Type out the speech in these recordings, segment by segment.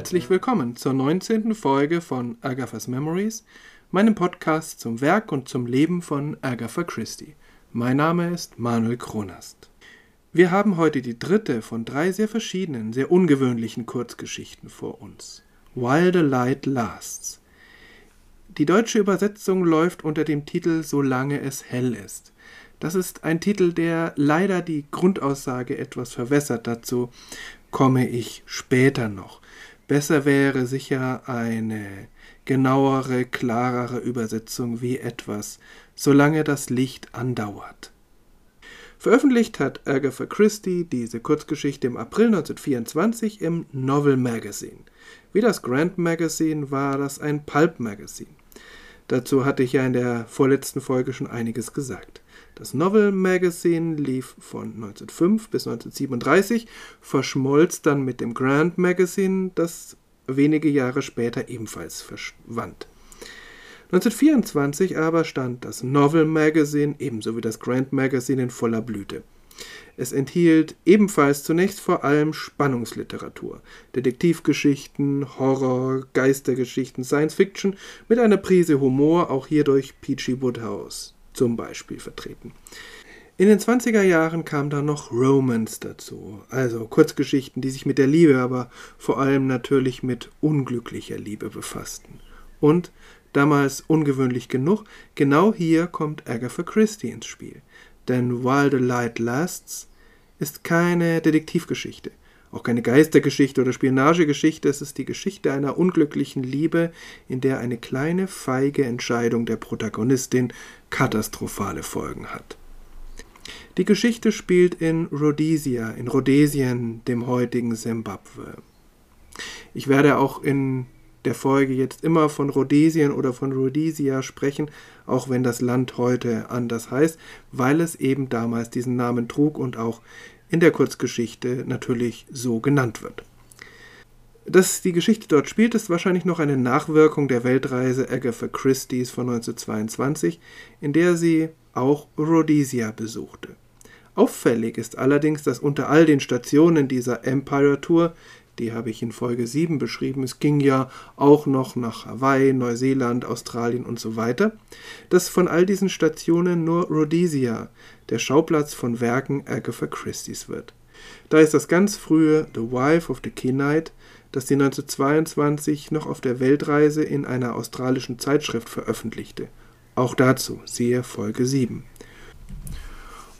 herzlich willkommen zur 19. Folge von Agatha's Memories, meinem Podcast zum Werk und zum Leben von Agatha Christie. Mein Name ist Manuel Kronast. Wir haben heute die dritte von drei sehr verschiedenen, sehr ungewöhnlichen Kurzgeschichten vor uns. While the Light Lasts. Die deutsche Übersetzung läuft unter dem Titel Solange es hell ist. Das ist ein Titel, der leider die Grundaussage etwas verwässert. Dazu komme ich später noch. Besser wäre sicher eine genauere, klarere Übersetzung wie etwas, solange das Licht andauert. Veröffentlicht hat Agatha Christie diese Kurzgeschichte im April 1924 im Novel Magazine. Wie das Grand Magazine war das ein Pulp Magazine. Dazu hatte ich ja in der vorletzten Folge schon einiges gesagt. Das Novel Magazine lief von 1905 bis 1937, verschmolz dann mit dem Grand Magazine, das wenige Jahre später ebenfalls verschwand. 1924 aber stand das Novel Magazine ebenso wie das Grand Magazine in voller Blüte. Es enthielt ebenfalls zunächst vor allem Spannungsliteratur, Detektivgeschichten, Horror, Geistergeschichten, Science Fiction mit einer Prise Humor, auch hier durch Peachy Woodhouse zum Beispiel vertreten. In den 20er Jahren kam dann noch Romance dazu, also Kurzgeschichten, die sich mit der Liebe, aber vor allem natürlich mit unglücklicher Liebe befassten. Und, damals ungewöhnlich genug, genau hier kommt Agatha Christie ins Spiel. Denn While the Light Lasts ist keine Detektivgeschichte, auch keine Geistergeschichte oder Spionagegeschichte, es ist die Geschichte einer unglücklichen Liebe, in der eine kleine, feige Entscheidung der Protagonistin katastrophale Folgen hat. Die Geschichte spielt in Rhodesia, in Rhodesien, dem heutigen Simbabwe. Ich werde auch in der Folge jetzt immer von Rhodesien oder von Rhodesia sprechen, auch wenn das Land heute anders heißt, weil es eben damals diesen Namen trug und auch in der Kurzgeschichte natürlich so genannt wird. Dass die Geschichte dort spielt, ist wahrscheinlich noch eine Nachwirkung der Weltreise Agatha Christie's von 1922, in der sie auch Rhodesia besuchte. Auffällig ist allerdings, dass unter all den Stationen dieser Empire Tour die habe ich in Folge 7 beschrieben. Es ging ja auch noch nach Hawaii, Neuseeland, Australien und so weiter, dass von all diesen Stationen nur Rhodesia der Schauplatz von Werken Agatha Christie's wird. Da ist das ganz frühe The Wife of the Knight, das sie 1922 noch auf der Weltreise in einer australischen Zeitschrift veröffentlichte. Auch dazu siehe Folge 7.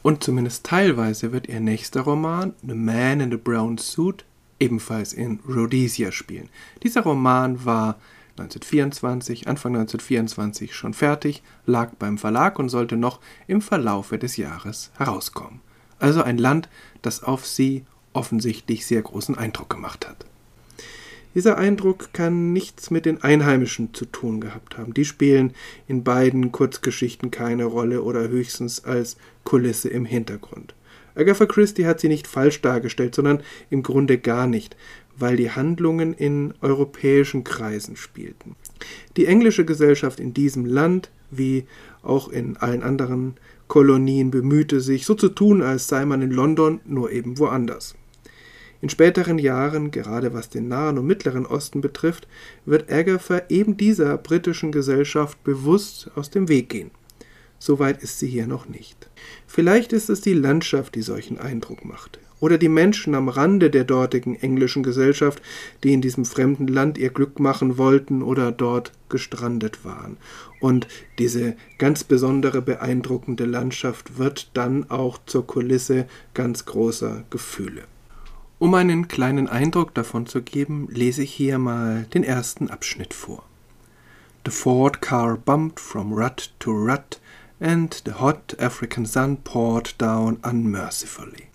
Und zumindest teilweise wird ihr nächster Roman, The Man in the Brown Suit, ebenfalls in Rhodesia spielen. Dieser Roman war 1924, Anfang 1924 schon fertig, lag beim Verlag und sollte noch im Verlaufe des Jahres herauskommen. Also ein Land, das auf sie offensichtlich sehr großen Eindruck gemacht hat. Dieser Eindruck kann nichts mit den Einheimischen zu tun gehabt haben. Die spielen in beiden Kurzgeschichten keine Rolle oder höchstens als Kulisse im Hintergrund. Agatha Christie hat sie nicht falsch dargestellt, sondern im Grunde gar nicht, weil die Handlungen in europäischen Kreisen spielten. Die englische Gesellschaft in diesem Land, wie auch in allen anderen Kolonien, bemühte sich, so zu tun, als sei man in London, nur eben woanders. In späteren Jahren, gerade was den Nahen und Mittleren Osten betrifft, wird Agatha eben dieser britischen Gesellschaft bewusst aus dem Weg gehen. Soweit ist sie hier noch nicht. Vielleicht ist es die Landschaft, die solchen Eindruck macht. Oder die Menschen am Rande der dortigen englischen Gesellschaft, die in diesem fremden Land ihr Glück machen wollten oder dort gestrandet waren. Und diese ganz besondere, beeindruckende Landschaft wird dann auch zur Kulisse ganz großer Gefühle. Um einen kleinen Eindruck davon zu geben, lese ich hier mal den ersten Abschnitt vor. The Ford car bumped from rut to rut and the hot African sun poured down unmercifully.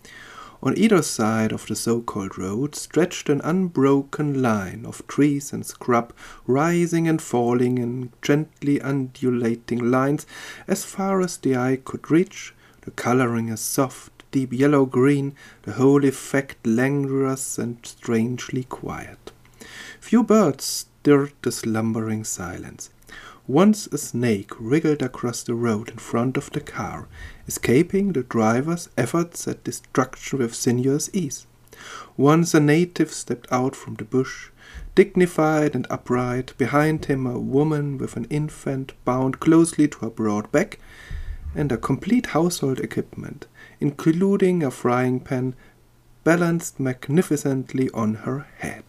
On either side of the so called road stretched an unbroken line of trees and scrub, rising and falling in gently undulating lines as far as the eye could reach, the coloring a soft, deep yellow green, the whole effect languorous and strangely quiet. Few birds stirred the slumbering silence. Once a snake wriggled across the road in front of the car, escaping the driver's efforts at destruction with sinuous ease. Once a native stepped out from the bush, dignified and upright, behind him a woman with an infant bound closely to her broad back, and a complete household equipment, including a frying pan balanced magnificently on her head.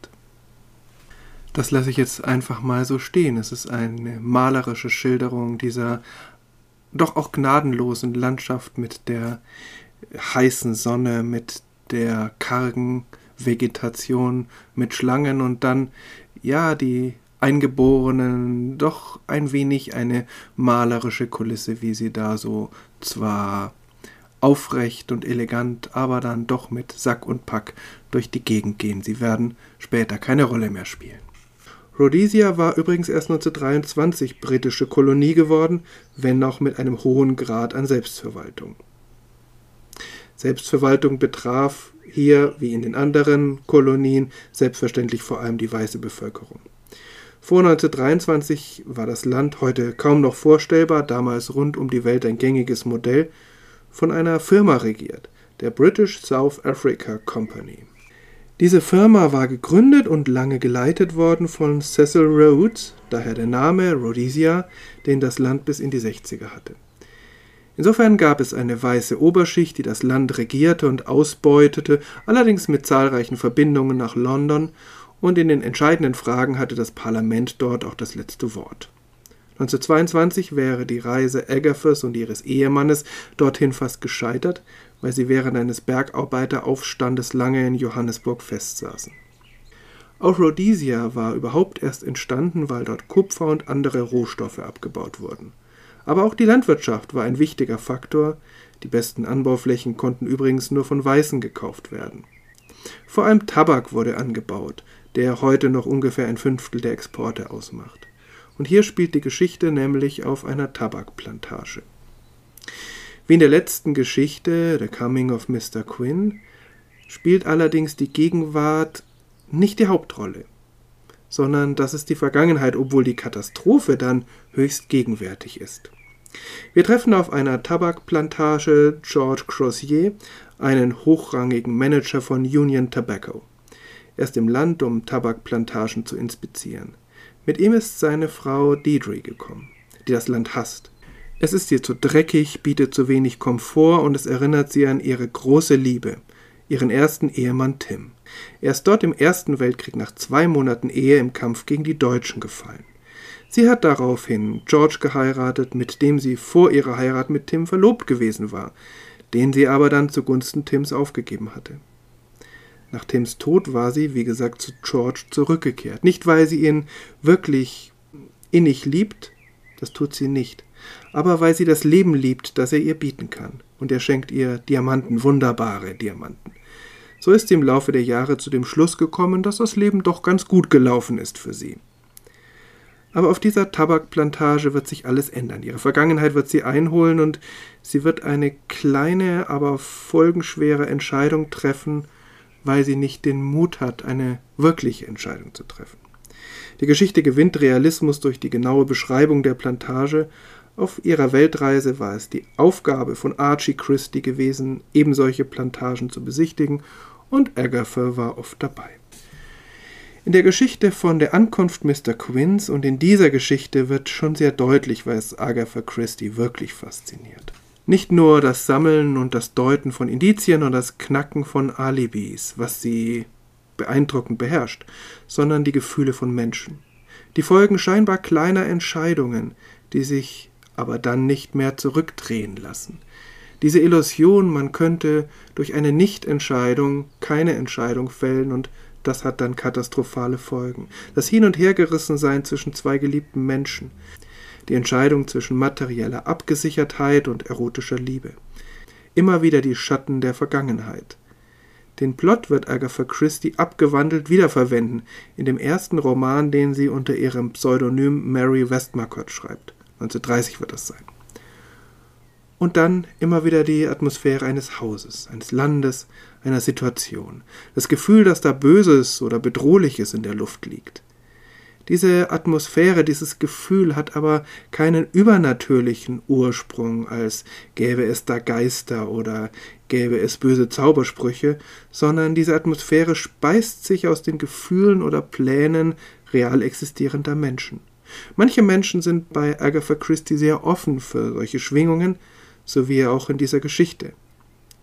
Das lasse ich jetzt einfach mal so stehen. Es ist eine malerische Schilderung dieser doch auch gnadenlosen Landschaft mit der heißen Sonne, mit der kargen Vegetation, mit Schlangen und dann, ja, die Eingeborenen, doch ein wenig eine malerische Kulisse, wie sie da so zwar aufrecht und elegant, aber dann doch mit Sack und Pack durch die Gegend gehen. Sie werden später keine Rolle mehr spielen. Rhodesia war übrigens erst 1923 britische Kolonie geworden, wenn auch mit einem hohen Grad an Selbstverwaltung. Selbstverwaltung betraf hier, wie in den anderen Kolonien, selbstverständlich vor allem die weiße Bevölkerung. Vor 1923 war das Land heute kaum noch vorstellbar, damals rund um die Welt ein gängiges Modell, von einer Firma regiert, der British South Africa Company. Diese Firma war gegründet und lange geleitet worden von Cecil Rhodes, daher der Name Rhodesia, den das Land bis in die 60er hatte. Insofern gab es eine weiße Oberschicht, die das Land regierte und ausbeutete, allerdings mit zahlreichen Verbindungen nach London, und in den entscheidenden Fragen hatte das Parlament dort auch das letzte Wort. 1922 wäre die Reise Agathas und ihres Ehemannes dorthin fast gescheitert, weil sie während eines Bergarbeiteraufstandes lange in Johannesburg festsaßen. Auch Rhodesia war überhaupt erst entstanden, weil dort Kupfer und andere Rohstoffe abgebaut wurden. Aber auch die Landwirtschaft war ein wichtiger Faktor, die besten Anbauflächen konnten übrigens nur von Weißen gekauft werden. Vor allem Tabak wurde angebaut, der heute noch ungefähr ein Fünftel der Exporte ausmacht. Und hier spielt die Geschichte nämlich auf einer Tabakplantage. Wie in der letzten Geschichte, The Coming of Mr. Quinn, spielt allerdings die Gegenwart nicht die Hauptrolle, sondern das ist die Vergangenheit, obwohl die Katastrophe dann höchst gegenwärtig ist. Wir treffen auf einer Tabakplantage George Crozier, einen hochrangigen Manager von Union Tobacco. Er ist im Land, um Tabakplantagen zu inspizieren. Mit ihm ist seine Frau Deidre gekommen, die das Land hasst. Es ist ihr zu dreckig, bietet zu wenig Komfort und es erinnert sie an ihre große Liebe, ihren ersten Ehemann Tim. Er ist dort im Ersten Weltkrieg nach zwei Monaten Ehe im Kampf gegen die Deutschen gefallen. Sie hat daraufhin George geheiratet, mit dem sie vor ihrer Heirat mit Tim verlobt gewesen war, den sie aber dann zugunsten Tims aufgegeben hatte. Nach Tims Tod war sie, wie gesagt, zu George zurückgekehrt. Nicht, weil sie ihn wirklich innig liebt, das tut sie nicht, aber weil sie das Leben liebt, das er ihr bieten kann. Und er schenkt ihr Diamanten, wunderbare Diamanten. So ist sie im Laufe der Jahre zu dem Schluss gekommen, dass das Leben doch ganz gut gelaufen ist für sie. Aber auf dieser Tabakplantage wird sich alles ändern. Ihre Vergangenheit wird sie einholen und sie wird eine kleine, aber folgenschwere Entscheidung treffen, weil sie nicht den Mut hat, eine wirkliche Entscheidung zu treffen. Die Geschichte gewinnt Realismus durch die genaue Beschreibung der Plantage auf ihrer Weltreise war es die Aufgabe von Archie Christie gewesen, ebensolche Plantagen zu besichtigen, und Agatha war oft dabei. In der Geschichte von der Ankunft Mr. Quinns und in dieser Geschichte wird schon sehr deutlich, was Agatha Christie wirklich fasziniert. Nicht nur das Sammeln und das Deuten von Indizien und das Knacken von Alibis, was sie beeindruckend beherrscht, sondern die Gefühle von Menschen. Die Folgen scheinbar kleiner Entscheidungen, die sich aber dann nicht mehr zurückdrehen lassen. Diese Illusion, man könnte durch eine Nichtentscheidung keine Entscheidung fällen und das hat dann katastrophale Folgen. Das Hin- und Hergerissensein zwischen zwei geliebten Menschen. Die Entscheidung zwischen materieller Abgesichertheit und erotischer Liebe. Immer wieder die Schatten der Vergangenheit. Den Plot wird Agatha Christie abgewandelt wiederverwenden in dem ersten Roman, den sie unter ihrem Pseudonym Mary Westmacott schreibt. 1930 wird das sein. Und dann immer wieder die Atmosphäre eines Hauses, eines Landes, einer Situation. Das Gefühl, dass da Böses oder Bedrohliches in der Luft liegt. Diese Atmosphäre, dieses Gefühl hat aber keinen übernatürlichen Ursprung, als gäbe es da Geister oder gäbe es böse Zaubersprüche, sondern diese Atmosphäre speist sich aus den Gefühlen oder Plänen real existierender Menschen. Manche Menschen sind bei Agatha Christie sehr offen für solche Schwingungen, so wie auch in dieser Geschichte.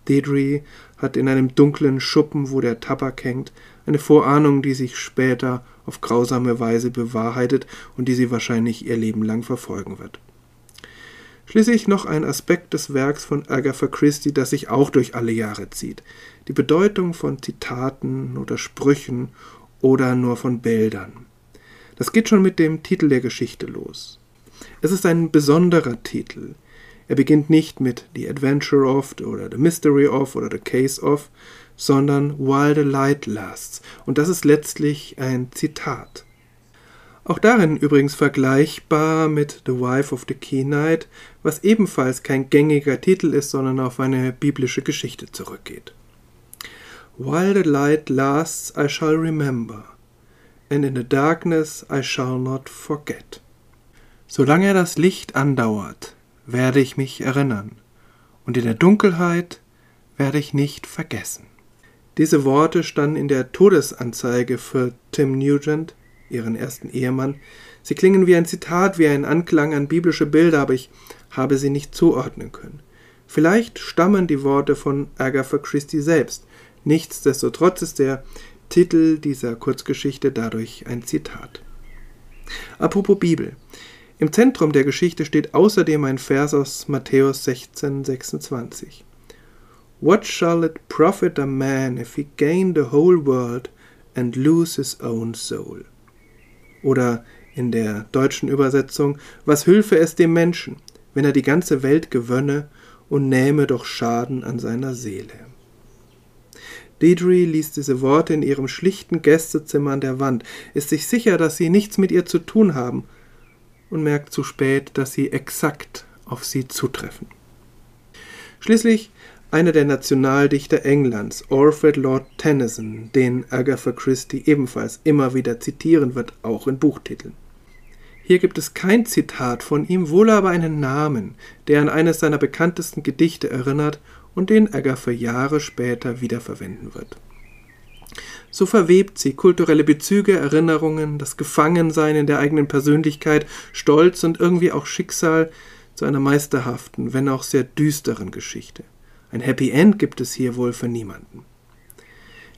Deirdre hat in einem dunklen Schuppen, wo der Tabak hängt, eine Vorahnung, die sich später auf grausame Weise bewahrheitet und die sie wahrscheinlich ihr Leben lang verfolgen wird. Schließlich noch ein Aspekt des Werks von Agatha Christie, das sich auch durch alle Jahre zieht. Die Bedeutung von Zitaten oder Sprüchen oder nur von Bildern. Das geht schon mit dem Titel der Geschichte los. Es ist ein besonderer Titel. Er beginnt nicht mit The Adventure of oder The Mystery of oder The Case of, sondern While the Light Lasts. Und das ist letztlich ein Zitat. Auch darin übrigens vergleichbar mit The Wife of the Key Knight, was ebenfalls kein gängiger Titel ist, sondern auf eine biblische Geschichte zurückgeht. While the light lasts, I shall remember, and in the darkness I shall not forget. Solange das Licht andauert, werde ich mich erinnern, und in der Dunkelheit werde ich nicht vergessen. Diese Worte standen in der Todesanzeige für Tim Nugent, ihren ersten Ehemann. Sie klingen wie ein Zitat, wie ein Anklang an biblische Bilder, aber ich habe sie nicht zuordnen können. Vielleicht stammen die Worte von Agatha Christie selbst. Nichtsdestotrotz ist der Titel dieser Kurzgeschichte dadurch ein Zitat. Apropos Bibel. Im Zentrum der Geschichte steht außerdem ein Vers aus Matthäus 16, 26. What shall it profit a man if he gain the whole world and lose his own soul? Oder in der deutschen Übersetzung, was hülfe es dem Menschen, wenn er die ganze Welt gewönne und nähme doch Schaden an seiner Seele? Deidre liest diese Worte in ihrem schlichten Gästezimmer an der Wand, ist sich sicher, dass sie nichts mit ihr zu tun haben und merkt zu spät, dass sie exakt auf sie zutreffen. Schließlich einer der Nationaldichter Englands, Alfred Lord Tennyson, den Agatha Christie ebenfalls immer wieder zitieren wird, auch in Buchtiteln. Hier gibt es kein Zitat von ihm, wohl aber einen Namen, der an eines seiner bekanntesten Gedichte erinnert und den Agatha Jahre später wiederverwenden wird. So verwebt sie kulturelle Bezüge, Erinnerungen, das Gefangensein in der eigenen Persönlichkeit, Stolz und irgendwie auch Schicksal zu einer meisterhaften, wenn auch sehr düsteren Geschichte. Ein Happy End gibt es hier wohl für niemanden.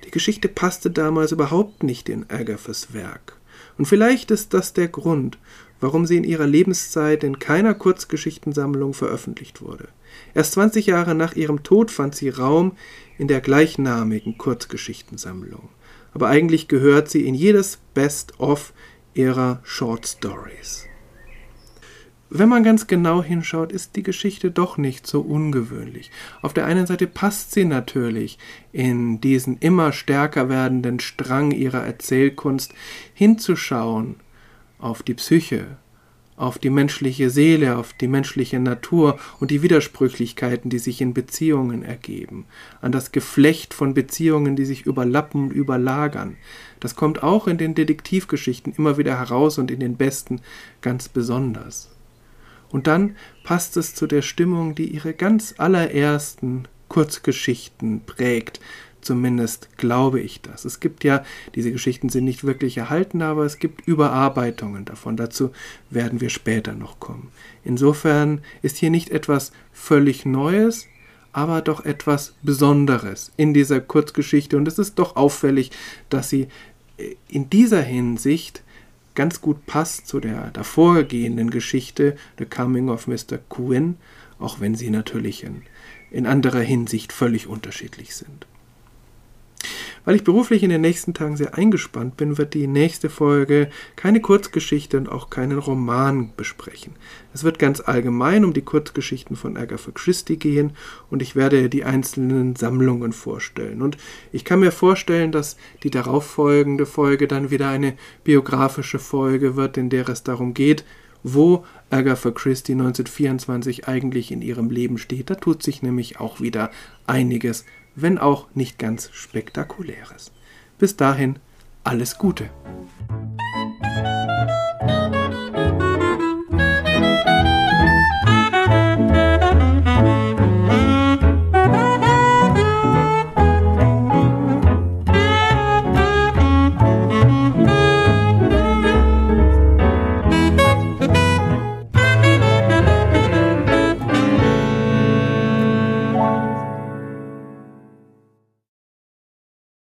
Die Geschichte passte damals überhaupt nicht in Agathas Werk. Und vielleicht ist das der Grund, warum sie in ihrer Lebenszeit in keiner Kurzgeschichtensammlung veröffentlicht wurde. Erst 20 Jahre nach ihrem Tod fand sie Raum in der gleichnamigen Kurzgeschichtensammlung. Aber eigentlich gehört sie in jedes Best-of ihrer Short Stories. Wenn man ganz genau hinschaut, ist die Geschichte doch nicht so ungewöhnlich. Auf der einen Seite passt sie natürlich in diesen immer stärker werdenden Strang ihrer Erzählkunst hinzuschauen auf die Psyche, auf die menschliche Seele, auf die menschliche Natur und die Widersprüchlichkeiten, die sich in Beziehungen ergeben, an das Geflecht von Beziehungen, die sich überlappen und überlagern. Das kommt auch in den Detektivgeschichten immer wieder heraus und in den besten ganz besonders. Und dann passt es zu der Stimmung, die ihre ganz allerersten Kurzgeschichten prägt. Zumindest glaube ich das. Es gibt ja, diese Geschichten sind nicht wirklich erhalten, aber es gibt Überarbeitungen davon. Dazu werden wir später noch kommen. Insofern ist hier nicht etwas völlig Neues, aber doch etwas Besonderes in dieser Kurzgeschichte. Und es ist doch auffällig, dass sie in dieser Hinsicht ganz gut passt zu der davorgehenden Geschichte The Coming of Mr. Quinn, auch wenn sie natürlich in, in anderer Hinsicht völlig unterschiedlich sind. Weil ich beruflich in den nächsten Tagen sehr eingespannt bin, wird die nächste Folge keine Kurzgeschichte und auch keinen Roman besprechen. Es wird ganz allgemein um die Kurzgeschichten von Agatha Christie gehen und ich werde die einzelnen Sammlungen vorstellen. Und ich kann mir vorstellen, dass die darauffolgende Folge dann wieder eine biografische Folge wird, in der es darum geht, wo Agatha Christie 1924 eigentlich in ihrem Leben steht. Da tut sich nämlich auch wieder einiges wenn auch nicht ganz spektakuläres. Bis dahin alles Gute.